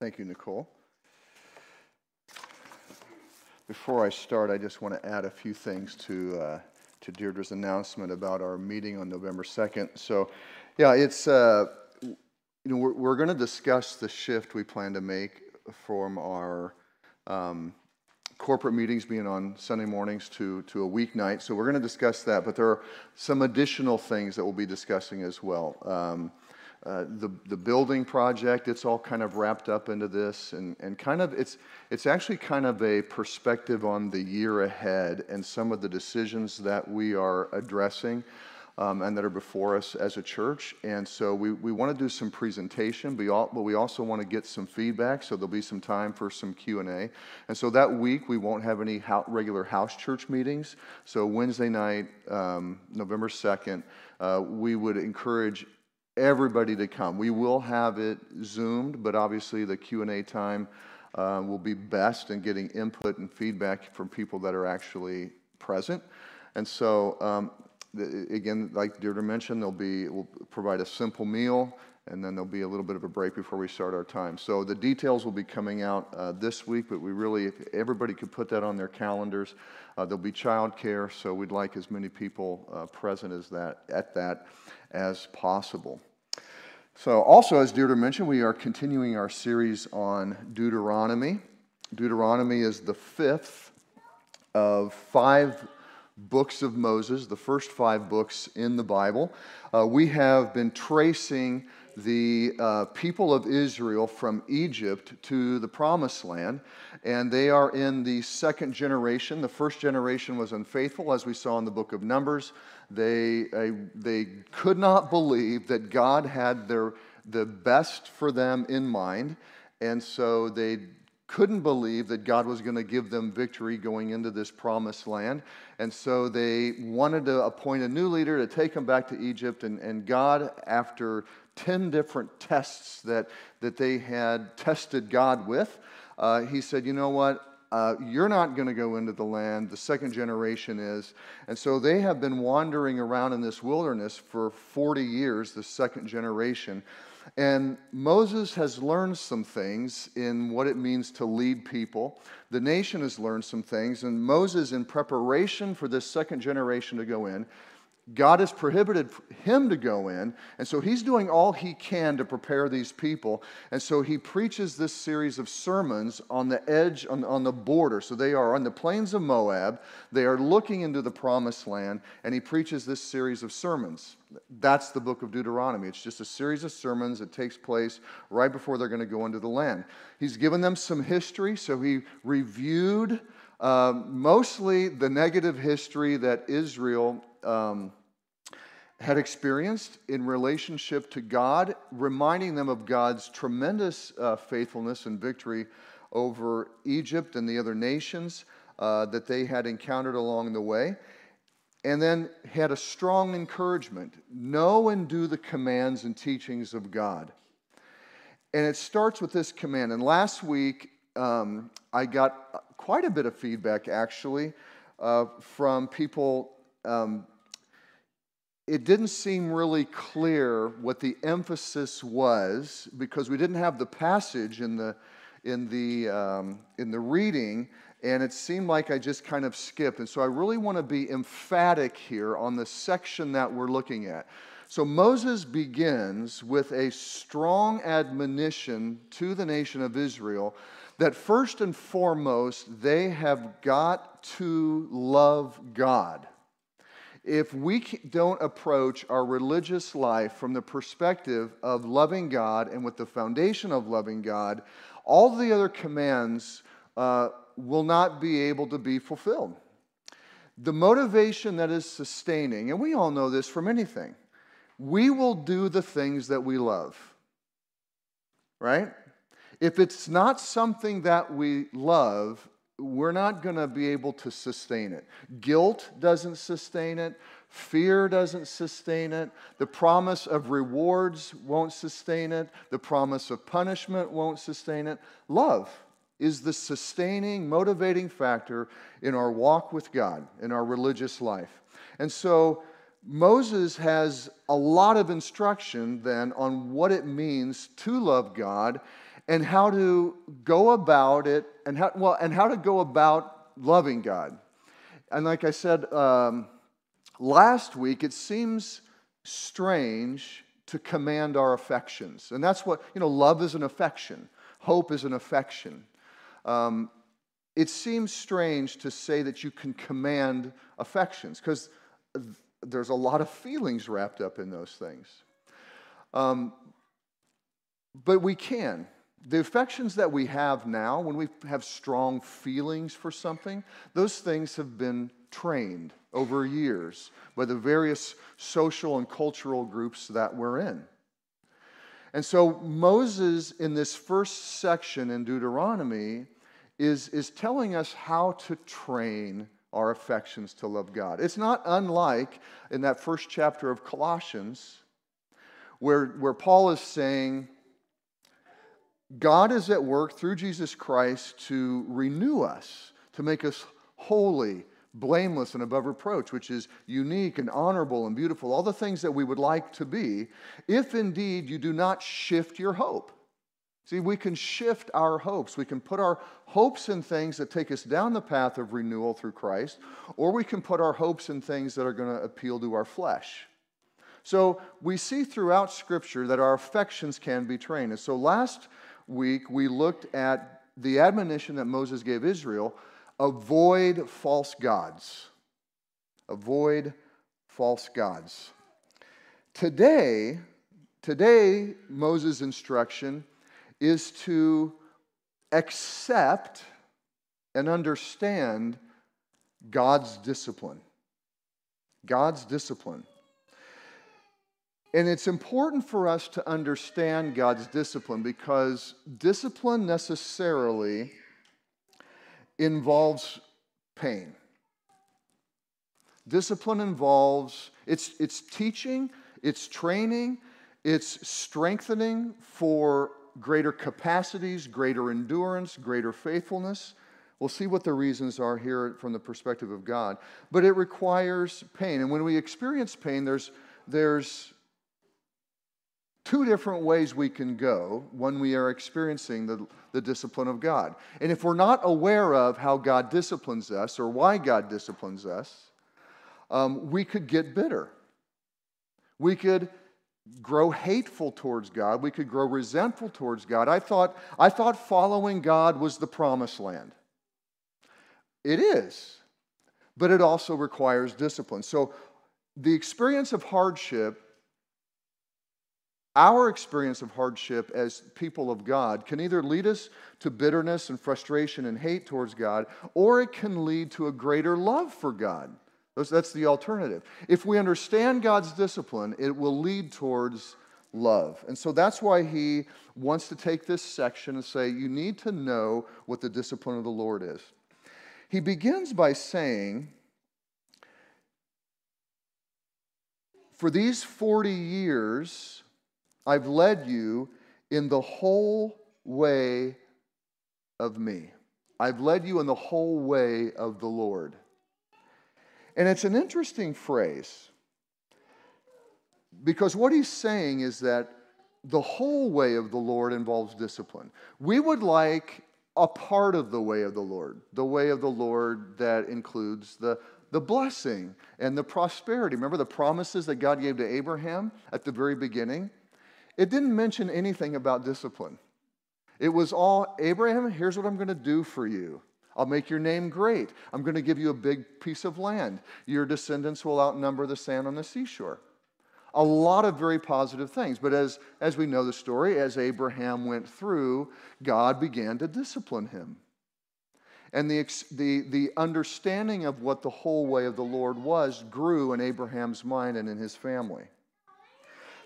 Thank you, Nicole. Before I start, I just want to add a few things to, uh, to Deirdre's announcement about our meeting on November 2nd. So, yeah, it's, uh, you know, we're, we're going to discuss the shift we plan to make from our um, corporate meetings being on Sunday mornings to, to a weeknight. So, we're going to discuss that, but there are some additional things that we'll be discussing as well. Um, uh, the, the building project, it's all kind of wrapped up into this, and, and kind of it's, it's actually kind of a perspective on the year ahead and some of the decisions that we are addressing um, and that are before us as a church. And so we, we want to do some presentation, but we, all, but we also want to get some feedback, so there'll be some time for some Q&A. And so that week, we won't have any ho- regular house church meetings. So Wednesday night, um, November 2nd, uh, we would encourage everybody to come. We will have it zoomed, but obviously the Q&A time uh, will be best in getting input and feedback from people that are actually present. And so, um, again, like Deirdre mentioned, there'll be, we'll provide a simple meal, and then there'll be a little bit of a break before we start our time. So the details will be coming out uh, this week, but we really, if everybody could put that on their calendars. Uh, there'll be childcare, so we'd like as many people uh, present as that at that as possible. So, also, as Deirdre mentioned, we are continuing our series on Deuteronomy. Deuteronomy is the fifth of five books of Moses, the first five books in the Bible. Uh, we have been tracing the uh, people of Israel from Egypt to the promised land, and they are in the second generation. The first generation was unfaithful, as we saw in the book of Numbers. They, uh, they could not believe that God had their, the best for them in mind, and so they couldn't believe that God was going to give them victory going into this promised land. And so they wanted to appoint a new leader to take them back to Egypt. And, and God, after 10 different tests that, that they had tested God with, uh, he said, You know what? uh, you're not going to go into the land. The second generation is. And so they have been wandering around in this wilderness for 40 years, the second generation. And Moses has learned some things in what it means to lead people. The nation has learned some things. And Moses, in preparation for this second generation to go in, God has prohibited him to go in, and so he's doing all he can to prepare these people. And so he preaches this series of sermons on the edge, on, on the border. So they are on the plains of Moab, they are looking into the promised land, and he preaches this series of sermons. That's the book of Deuteronomy. It's just a series of sermons that takes place right before they're going to go into the land. He's given them some history, so he reviewed. Uh, mostly the negative history that Israel um, had experienced in relationship to God, reminding them of God's tremendous uh, faithfulness and victory over Egypt and the other nations uh, that they had encountered along the way. And then had a strong encouragement know and do the commands and teachings of God. And it starts with this command. And last week, um, I got quite a bit of feedback actually uh, from people um, it didn't seem really clear what the emphasis was because we didn't have the passage in the in the um, in the reading and it seemed like I just kind of skipped and so I really want to be emphatic here on the section that we're looking at. So Moses begins with a strong admonition to the nation of Israel that first and foremost they have got to love God if we don't approach our religious life from the perspective of loving God and with the foundation of loving God, all the other commands uh, will not be able to be fulfilled. The motivation that is sustaining, and we all know this from anything, we will do the things that we love. Right? If it's not something that we love, we're not going to be able to sustain it. Guilt doesn't sustain it. Fear doesn't sustain it. The promise of rewards won't sustain it. The promise of punishment won't sustain it. Love is the sustaining, motivating factor in our walk with God, in our religious life. And so Moses has a lot of instruction then on what it means to love God and how to go about it, and how, well, and how to go about loving God. And like I said um, last week, it seems strange to command our affections. And that's what, you know, love is an affection, hope is an affection. Um, it seems strange to say that you can command affections because there's a lot of feelings wrapped up in those things. Um, but we can. The affections that we have now, when we have strong feelings for something, those things have been trained over years by the various social and cultural groups that we're in. And so Moses, in this first section in Deuteronomy, is, is telling us how to train our affections to love God. It's not unlike in that first chapter of Colossians, where, where Paul is saying, God is at work through Jesus Christ to renew us, to make us holy, blameless, and above reproach, which is unique and honorable and beautiful, all the things that we would like to be, if indeed you do not shift your hope. See, we can shift our hopes. We can put our hopes in things that take us down the path of renewal through Christ, or we can put our hopes in things that are going to appeal to our flesh. So we see throughout Scripture that our affections can be trained. And so last week we looked at the admonition that Moses gave Israel avoid false gods. Avoid false gods. Today, today, Moses' instruction is to accept and understand God's discipline. God's discipline. And it's important for us to understand God's discipline because discipline necessarily involves pain. Discipline involves it's, it's teaching, it's training, it's strengthening for greater capacities, greater endurance, greater faithfulness. We'll see what the reasons are here from the perspective of God. But it requires pain. And when we experience pain, there's, there's two different ways we can go when we are experiencing the, the discipline of God. And if we're not aware of how God disciplines us or why God disciplines us, um, we could get bitter. We could grow hateful towards God. We could grow resentful towards God. I thought, I thought following God was the promised land. It is, but it also requires discipline. So the experience of hardship, our experience of hardship as people of God, can either lead us to bitterness and frustration and hate towards God, or it can lead to a greater love for God. That's the alternative. If we understand God's discipline, it will lead towards love. And so that's why he wants to take this section and say, you need to know what the discipline of the Lord is. He begins by saying, For these 40 years, I've led you in the whole way of me. I've led you in the whole way of the Lord. And it's an interesting phrase because what he's saying is that the whole way of the Lord involves discipline. We would like a part of the way of the Lord, the way of the Lord that includes the, the blessing and the prosperity. Remember the promises that God gave to Abraham at the very beginning? It didn't mention anything about discipline. It was all, Abraham, here's what I'm going to do for you. I'll make your name great. I'm going to give you a big piece of land. Your descendants will outnumber the sand on the seashore. A lot of very positive things. But as, as we know the story, as Abraham went through, God began to discipline him. And the, the, the understanding of what the whole way of the Lord was grew in Abraham's mind and in his family.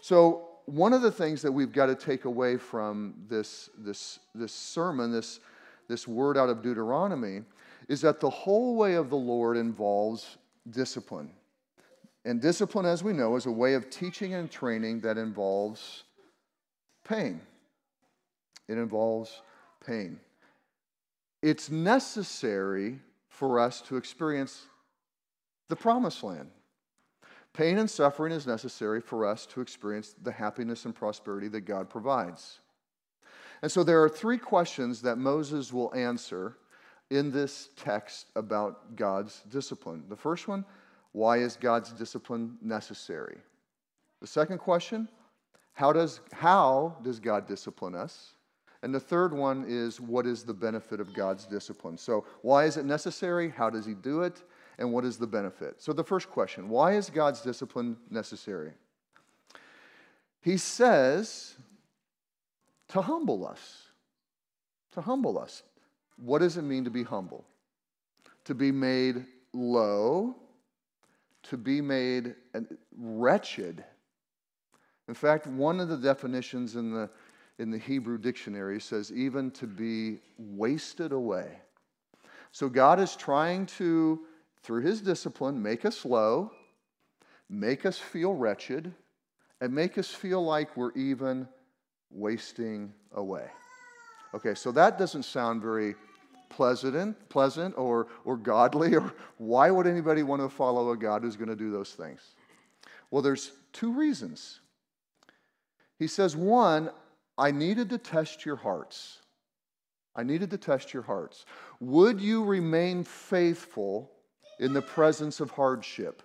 So, one of the things that we've got to take away from this, this, this sermon, this, this word out of Deuteronomy, is that the whole way of the Lord involves discipline. And discipline, as we know, is a way of teaching and training that involves pain. It involves pain. It's necessary for us to experience the promised land. Pain and suffering is necessary for us to experience the happiness and prosperity that God provides. And so there are three questions that Moses will answer in this text about God's discipline. The first one, why is God's discipline necessary? The second question, how does, how does God discipline us? And the third one is, what is the benefit of God's discipline? So, why is it necessary? How does He do it? And what is the benefit? So, the first question why is God's discipline necessary? He says to humble us. To humble us. What does it mean to be humble? To be made low, to be made wretched. In fact, one of the definitions in the, in the Hebrew dictionary says even to be wasted away. So God is trying to, through his discipline, make us low, make us feel wretched, and make us feel like we're even wasting away. Okay, so that doesn't sound very pleasant, pleasant or, or godly, or why would anybody want to follow a God who's going to do those things? Well, there's two reasons. He says, one, I needed to test your hearts. I needed to test your hearts. Would you remain faithful in the presence of hardship?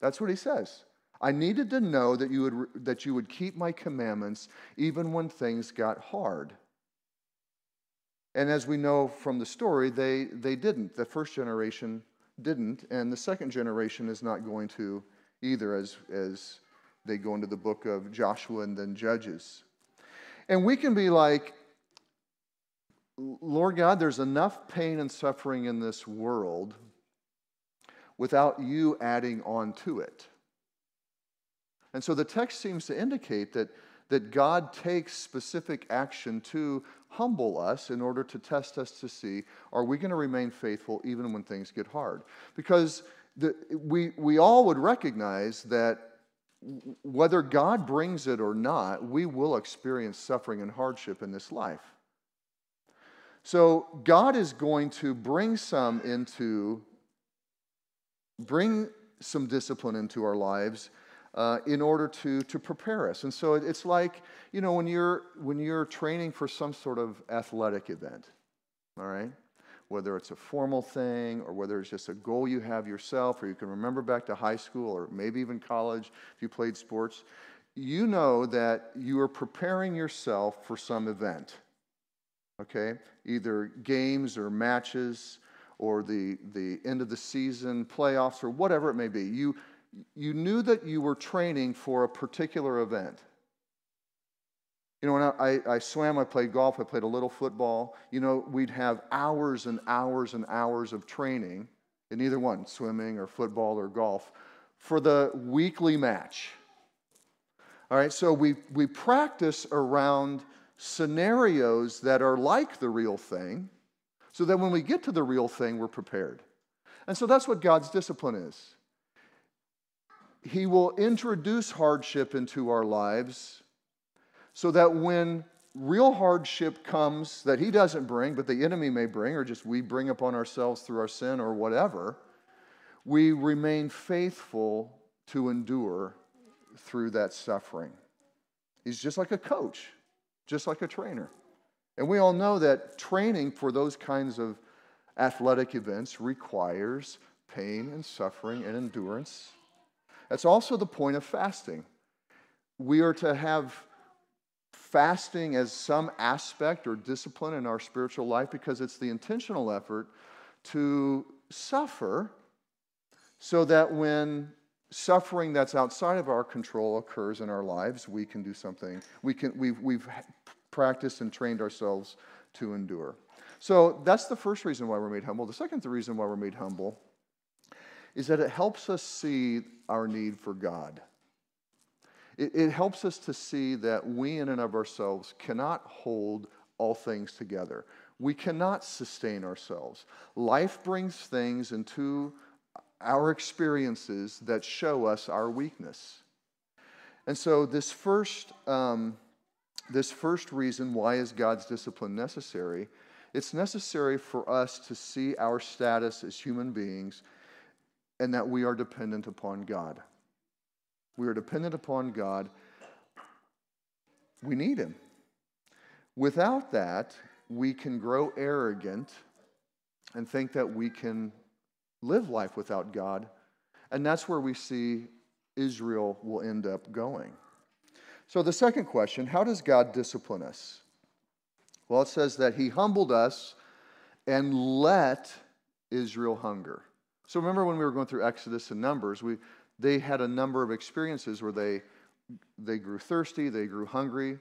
That's what he says. I needed to know that you would, that you would keep my commandments even when things got hard. And as we know from the story, they, they didn't. The first generation didn't, and the second generation is not going to either as, as they go into the book of Joshua and then Judges. And we can be like, Lord God, there's enough pain and suffering in this world without you adding on to it. And so the text seems to indicate that, that God takes specific action to humble us in order to test us to see are we going to remain faithful even when things get hard? Because the, we, we all would recognize that whether God brings it or not, we will experience suffering and hardship in this life. So God is going to bring some into, bring some discipline into our lives uh, in order to, to prepare us. And so it's like, you know, when you're, when you're training for some sort of athletic event, all right? Whether it's a formal thing or whether it's just a goal you have yourself, or you can remember back to high school or maybe even college if you played sports, you know that you are preparing yourself for some event, okay? Either games or matches or the, the end of the season playoffs or whatever it may be. You, you knew that you were training for a particular event. You know, when I, I, swam, I played golf, I played a little football. You know, we'd have hours and hours and hours of training in either one, swimming or football or golf, for the weekly match. All right, so we, we practice around scenarios that are like the real thing, so that when we get to the real thing, we're prepared. And so that's what God's discipline is. He will introduce hardship into our lives so that when real hardship comes that He doesn't bring, but the enemy may bring, or just we bring upon ourselves through our sin or whatever, we remain faithful to endure through that suffering. He's just like a coach, just like a trainer. And we all know that training for those kinds of athletic events requires pain and suffering and endurance that's also the point of fasting. We are to have fasting as some aspect or discipline in our spiritual life because it's the intentional effort to suffer so that when suffering that's outside of our control occurs in our lives, we can do something. We can, we've, we've practiced and trained ourselves to endure. So that's the first reason why we're made humble. The second reason why we're made humble is that it helps us see our need for God. It, it helps us to see that we, in and of ourselves, cannot hold all things together. We cannot sustain ourselves. Life brings things into our experiences that show us our weakness. And so, this first, um, this first reason why is God's discipline necessary? It's necessary for us to see our status as human beings and that we are dependent upon God. We are dependent upon God. We need Him. Without that, we can grow arrogant and think that we can live life without God. And that's where we see Israel will end up going. So, the second question how does God discipline us? Well, it says that He humbled us and let Israel hunger. So, remember when we were going through Exodus and Numbers, we, they had a number of experiences where they, they grew thirsty, they grew hungry.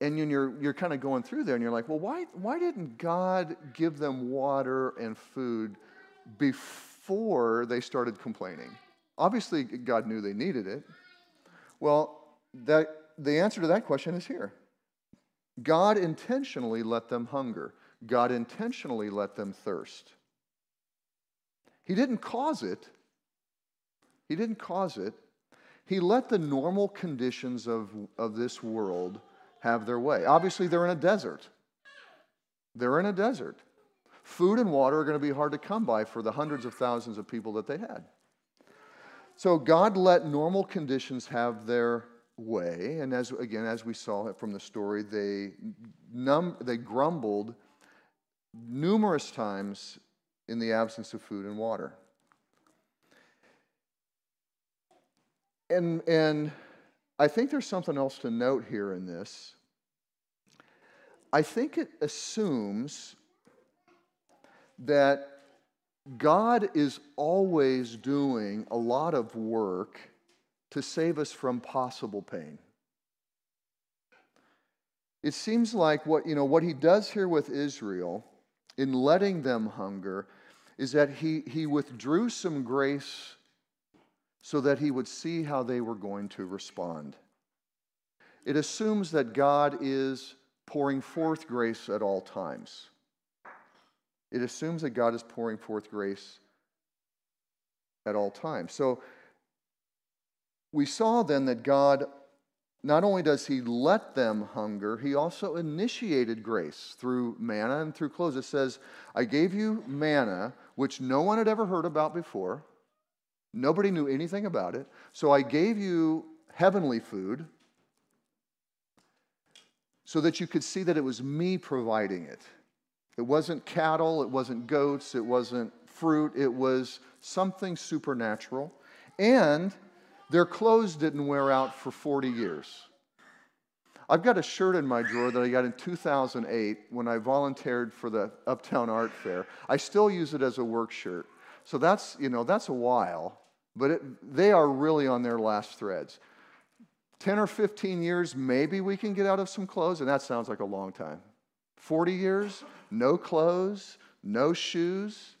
And you're, you're kind of going through there and you're like, well, why, why didn't God give them water and food before they started complaining? Obviously, God knew they needed it. Well, that, the answer to that question is here. God intentionally let them hunger. God intentionally let them thirst. He didn't cause it. He didn't cause it. He let the normal conditions of, of this world have their way. Obviously, they're in a desert. They're in a desert. Food and water are going to be hard to come by for the hundreds of thousands of people that they had. So God let normal conditions have their way, and as again, as we saw from the story, they num- they grumbled numerous times in the absence of food and water. And and I think there's something else to note here in this. I think it assumes that God is always doing a lot of work to save us from possible pain. It seems like what, you know, what he does here with Israel in letting them hunger is that he, he withdrew some grace so that he would see how they were going to respond. It assumes that God is pouring forth grace at all times. It assumes that God is pouring forth grace at all times. So we saw then that God not only does he let them hunger, he also initiated grace through manna and through clothes. It says, I gave you manna, which no one had ever heard about before. Nobody knew anything about it. So I gave you heavenly food so that you could see that it was me providing it. It wasn't cattle, it wasn't goats, it wasn't fruit, it was something supernatural. And their clothes didn't wear out for 40 years. I've got a shirt in my drawer that I got in 2008 when I volunteered for the Uptown Art Fair. I still use it as a work shirt. So that's, you know, that's a while but it, they are really on their last threads. 10 or 15 years, maybe we can get out of some clothes, and that sounds like a long time. 40 years, no clothes, no shoes.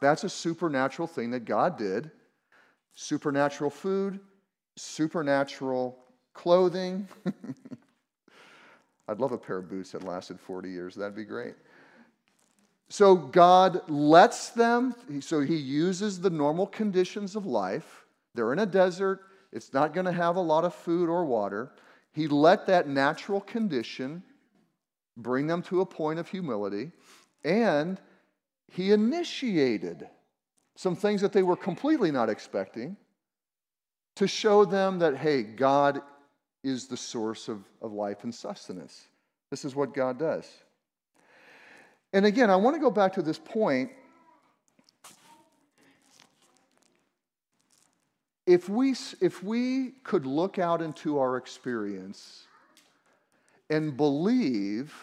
That's a supernatural thing that God did. Supernatural food, supernatural clothing. I'd love a pair of boots that lasted 40 years. That'd be great. So God lets them, so He uses the normal conditions of life. They're in a desert, it's not going to have a lot of food or water. He let that natural condition bring them to a point of humility, and He initiated some things that they were completely not expecting to show them that, hey, God is the source of, of life and sustenance. This is what God does. And again, I want to go back to this point. If we, if we could look out into our experience and believe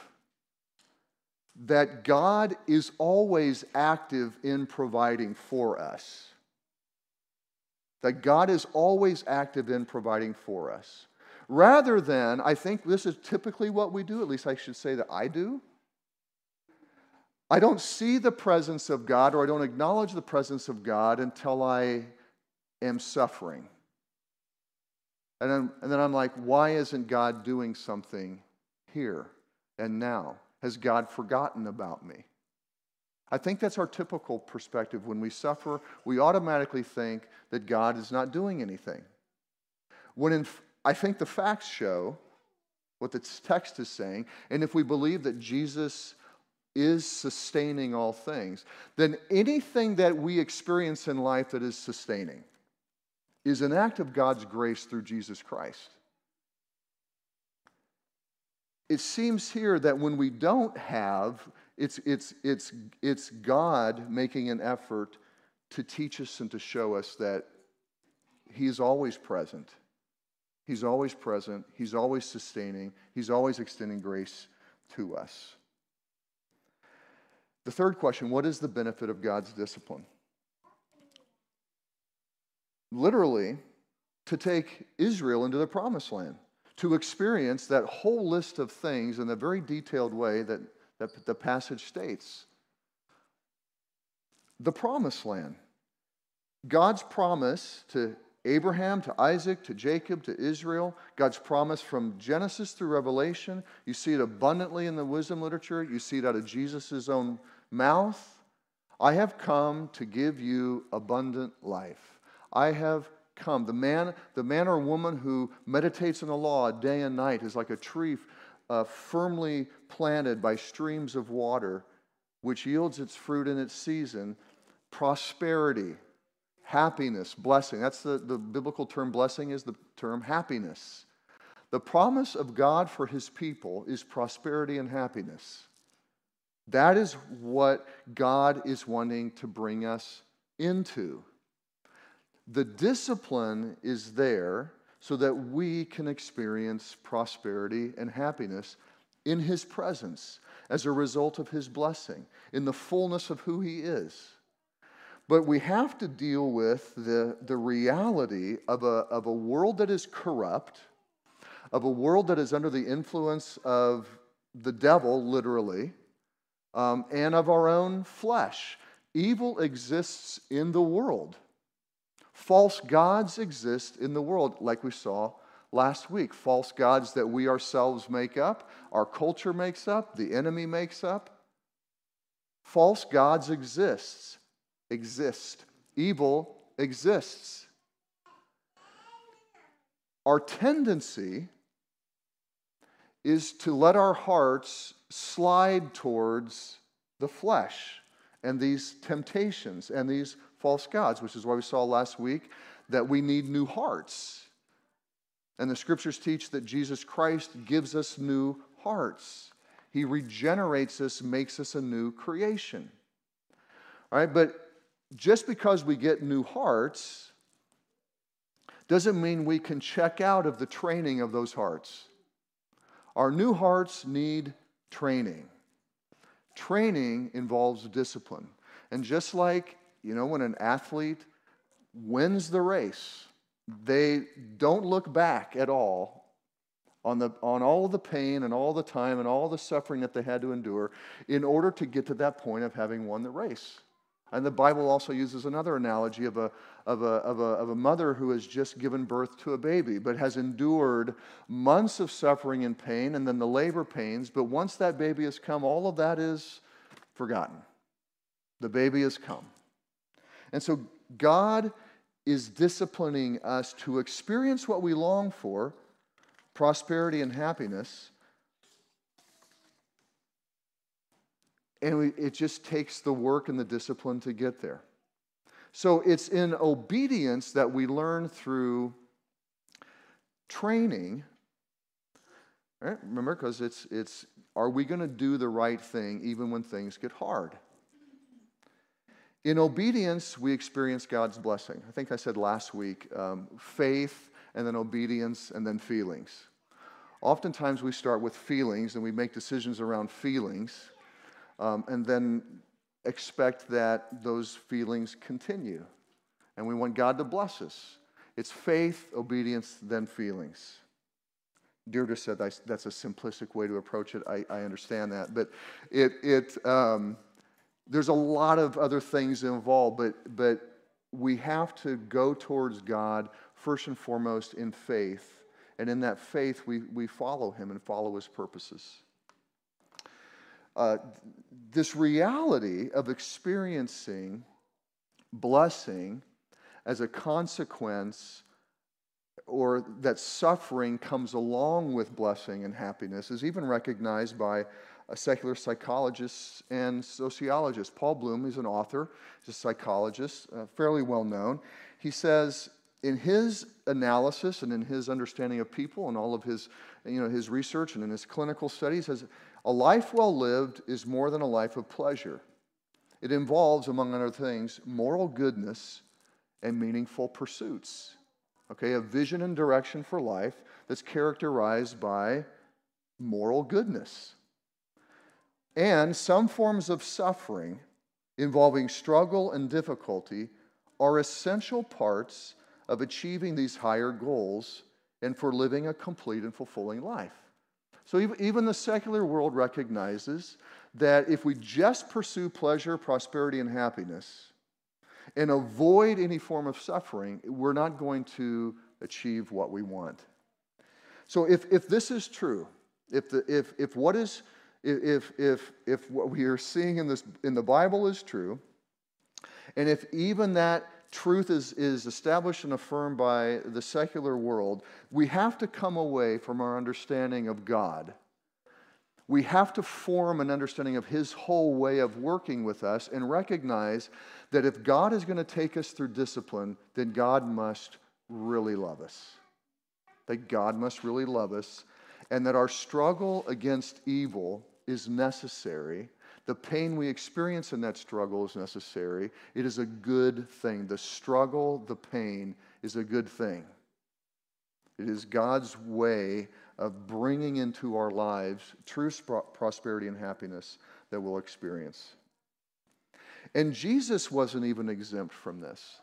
that God is always active in providing for us, that God is always active in providing for us, rather than, I think this is typically what we do, at least I should say that I do I don't see the presence of God or I don't acknowledge the presence of God until I am suffering. And then, and then I'm like, why isn't God doing something here and now? Has God forgotten about me? I think that's our typical perspective. When we suffer, we automatically think that God is not doing anything. When in, I think the facts show what the text is saying, and if we believe that Jesus is sustaining all things, then anything that we experience in life that is sustaining is an act of God's grace through Jesus Christ. It seems here that when we don't have, it's, it's, it's, it's God making an effort to teach us and to show us that He is always present. He's always present. He's always sustaining. He's always extending grace to us. The third question what is the benefit of God's discipline? Literally, to take Israel into the promised land, to experience that whole list of things in the very detailed way that, that the passage states. The promised land. God's promise to Abraham, to Isaac, to Jacob, to Israel, God's promise from Genesis through Revelation. You see it abundantly in the wisdom literature, you see it out of Jesus' own mouth. I have come to give you abundant life. I have come. The man, the man or woman who meditates on the law day and night is like a tree uh, firmly planted by streams of water, which yields its fruit in its season. Prosperity, happiness, blessing. That's the, the biblical term blessing is the term happiness. The promise of God for his people is prosperity and happiness. That is what God is wanting to bring us into. The discipline is there so that we can experience prosperity and happiness in His presence as a result of His blessing, in the fullness of who He is. But we have to deal with the, the reality of a, of a world that is corrupt, of a world that is under the influence of the devil, literally, um, and of our own flesh. Evil exists in the world. False gods exist in the world, like we saw last week. False gods that we ourselves make up, our culture makes up, the enemy makes up. False gods exist, exist. Evil exists. Our tendency is to let our hearts slide towards the flesh and these temptations and these false gods, which is why we saw last week that we need new hearts. And the scriptures teach that Jesus Christ gives us new hearts. He regenerates us, makes us a new creation. All right, but just because we get new hearts doesn't mean we can check out of the training of those hearts. Our new hearts need training. Training involves discipline. And just like, you know, when an athlete wins the race, they don't look back at all on, the, on all the pain and all the time and all the suffering that they had to endure in order to get to that point of having won the race. And the Bible also uses another analogy of a, of, a, of, a, of a mother who has just given birth to a baby, but has endured months of suffering and pain and then the labor pains. But once that baby has come, all of that is forgotten. The baby has come. And so God is disciplining us to experience what we long for prosperity and happiness And we, it just takes the work and the discipline to get there. So it's in obedience that we learn through training. Right? Remember, because it's, it's are we going to do the right thing even when things get hard? In obedience, we experience God's blessing. I think I said last week um, faith, and then obedience, and then feelings. Oftentimes, we start with feelings and we make decisions around feelings um, and then expect that those feelings continue. And we want God to bless us. It's faith, obedience, then feelings. Deirdre said that's a simplistic way to approach it. I, I understand that. But it, it, um, there's a lot of other things involved, but, but we have to go towards God first and foremost in faith. And in that faith, we, we follow Him and follow His purposes uh, this reality of experiencing blessing as a consequence or that suffering comes along with blessing and happiness is even recognized by secular psychologist and sociologist. Paul Bloom is an author, he's a psychologist, uh, fairly well known. He says in his analysis and in his understanding of people and all of his, you know, his research and in his clinical studies, says a life well lived is more than a life of pleasure. It involves, among other things, moral goodness and meaningful pursuits. Okay, a vision and direction for life that's characterized by moral goodness. And some forms of suffering involving struggle and difficulty are essential parts of achieving these higher goals and for living a complete and fulfilling life. So even the secular world recognizes that if we just pursue pleasure, prosperity, and happiness and avoid any form of suffering, we're not going to achieve what we want. So if, if this is true, if, the, if, if what is if, if, if what we are seeing in, this, in the Bible is true, and if even that truth is, is established and affirmed by the secular world, we have to come away from our understanding of God. We have to form an understanding of His whole way of working with us and recognize that if God is going to take us through discipline, then God must really love us. That God must really love us, and that our struggle against evil is necessary. The pain we experience in that struggle is necessary. It is a good thing. The struggle, the pain is a good thing. It is God's way of bringing into our lives true prosperity and happiness that we'll experience. And Jesus wasn't even exempt from this.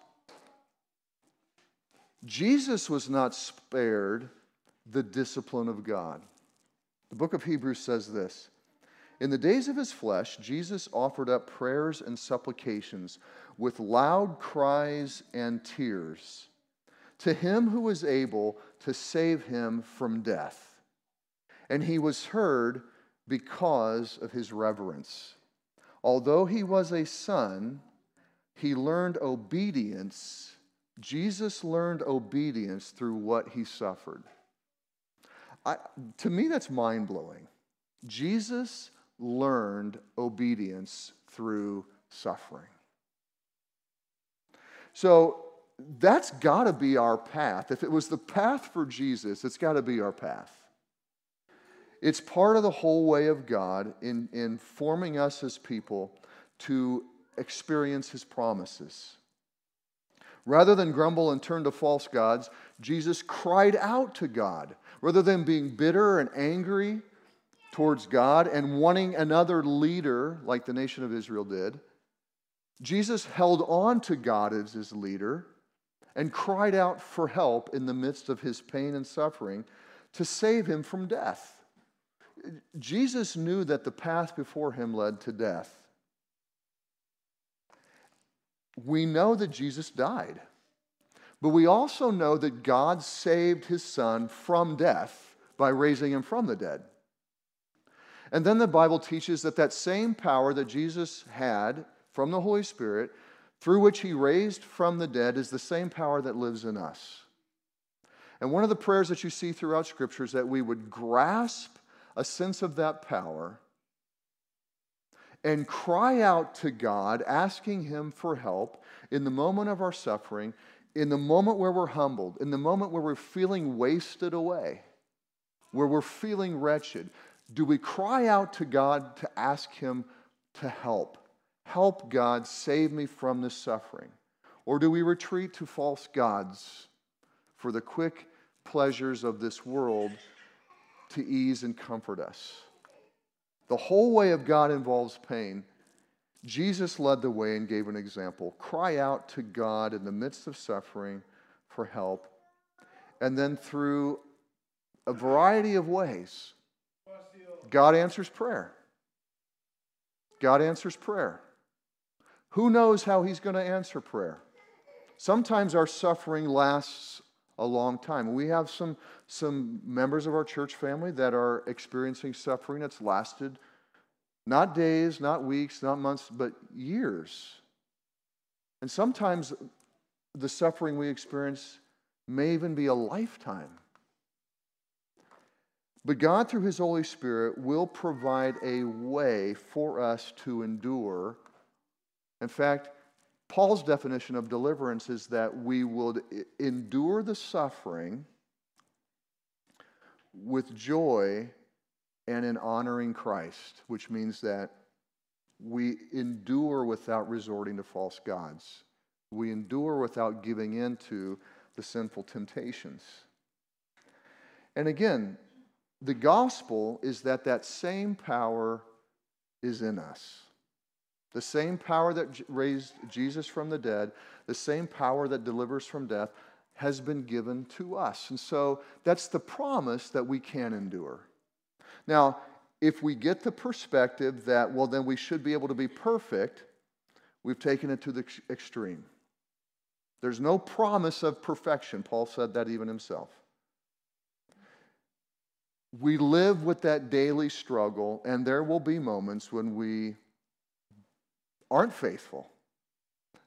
Jesus was not spared the discipline of God. The book of Hebrews says this in the days of his flesh, Jesus offered up prayers and supplications with loud cries and tears to him who was able to save him from death. And he was heard because of his reverence. Although he was a son, he learned obedience. Jesus learned obedience through what he suffered. I, to me, that's mind blowing. Jesus learned obedience through suffering. So that's got to be our path. If it was the path for Jesus, it's got to be our path. It's part of the whole way of God in, in forming us as people to experience his promises. Rather than grumble and turn to false gods, Jesus cried out to God. Rather than being bitter and angry, towards God and wanting another leader like the nation of Israel did, Jesus held on to God as his leader and cried out for help in the midst of his pain and suffering to save him from death. Jesus knew that the path before him led to death. We know that Jesus died, but we also know that God saved his son from death by raising him from the dead. And then the Bible teaches that that same power that Jesus had from the Holy Spirit, through which he raised from the dead, is the same power that lives in us. And one of the prayers that you see throughout Scripture is that we would grasp a sense of that power and cry out to God, asking Him for help in the moment of our suffering, in the moment where we're humbled, in the moment where we're feeling wasted away, where we're feeling wretched, do we cry out to God to ask Him to help? Help God save me from this suffering. Or do we retreat to false gods for the quick pleasures of this world to ease and comfort us? The whole way of God involves pain. Jesus led the way and gave an example. Cry out to God in the midst of suffering for help. And then through a variety of ways, God answers prayer. God answers prayer. Who knows how He's going to answer prayer? Sometimes our suffering lasts a long time. We have some, some members of our church family that are experiencing suffering that's lasted not days, not weeks, not months, but years. And sometimes the suffering we experience may even be a lifetime. But God, through His Holy Spirit, will provide a way for us to endure. In fact, Paul's definition of deliverance is that we would endure the suffering with joy and in honoring Christ, which means that we endure without resorting to false gods. We endure without giving in to the sinful temptations. And again, the gospel is that that same power is in us. The same power that raised Jesus from the dead, the same power that delivers from death, has been given to us. And so that's the promise that we can endure. Now, if we get the perspective that, well, then we should be able to be perfect, we've taken it to the extreme. There's no promise of perfection. Paul said that even himself. We live with that daily struggle, and there will be moments when we aren't faithful.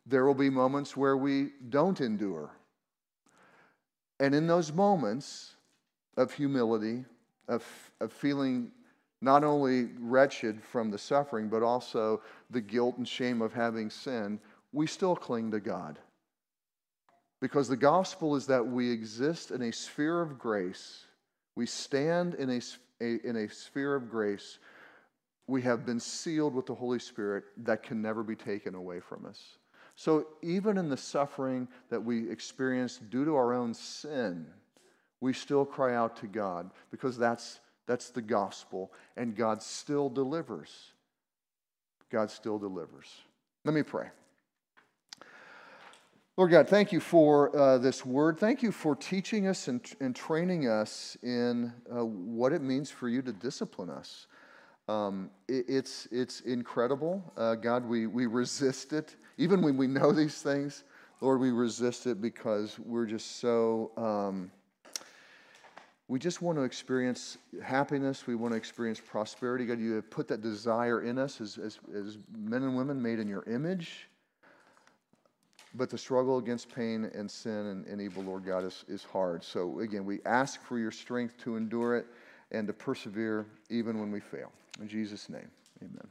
There will be moments where we don't endure. And in those moments of humility, of, of feeling not only wretched from the suffering, but also the guilt and shame of having sinned, we still cling to God. Because the gospel is that we exist in a sphere of grace. We stand in a, a, in a sphere of grace we have been sealed with the Holy Spirit that can never be taken away from us. So, even in the suffering that we experience due to our own sin, we still cry out to God because that's, that's the gospel, and God still delivers. God still delivers. Let me pray. Lord God, thank you for uh, this word. Thank you for teaching us and, and training us in uh, what it means for you to discipline us. Um, it, it's, it's incredible. Uh, God, we, we resist it. Even when we know these things, Lord, we resist it because we're just so, um, we just want to experience happiness. We want to experience prosperity. God, you have put that desire in us as, as, as men and women made in your image. But the struggle against pain and sin and, and evil, Lord God, is, is hard. So again, we ask for your strength to endure it and to persevere even when we fail. In Jesus' name, amen.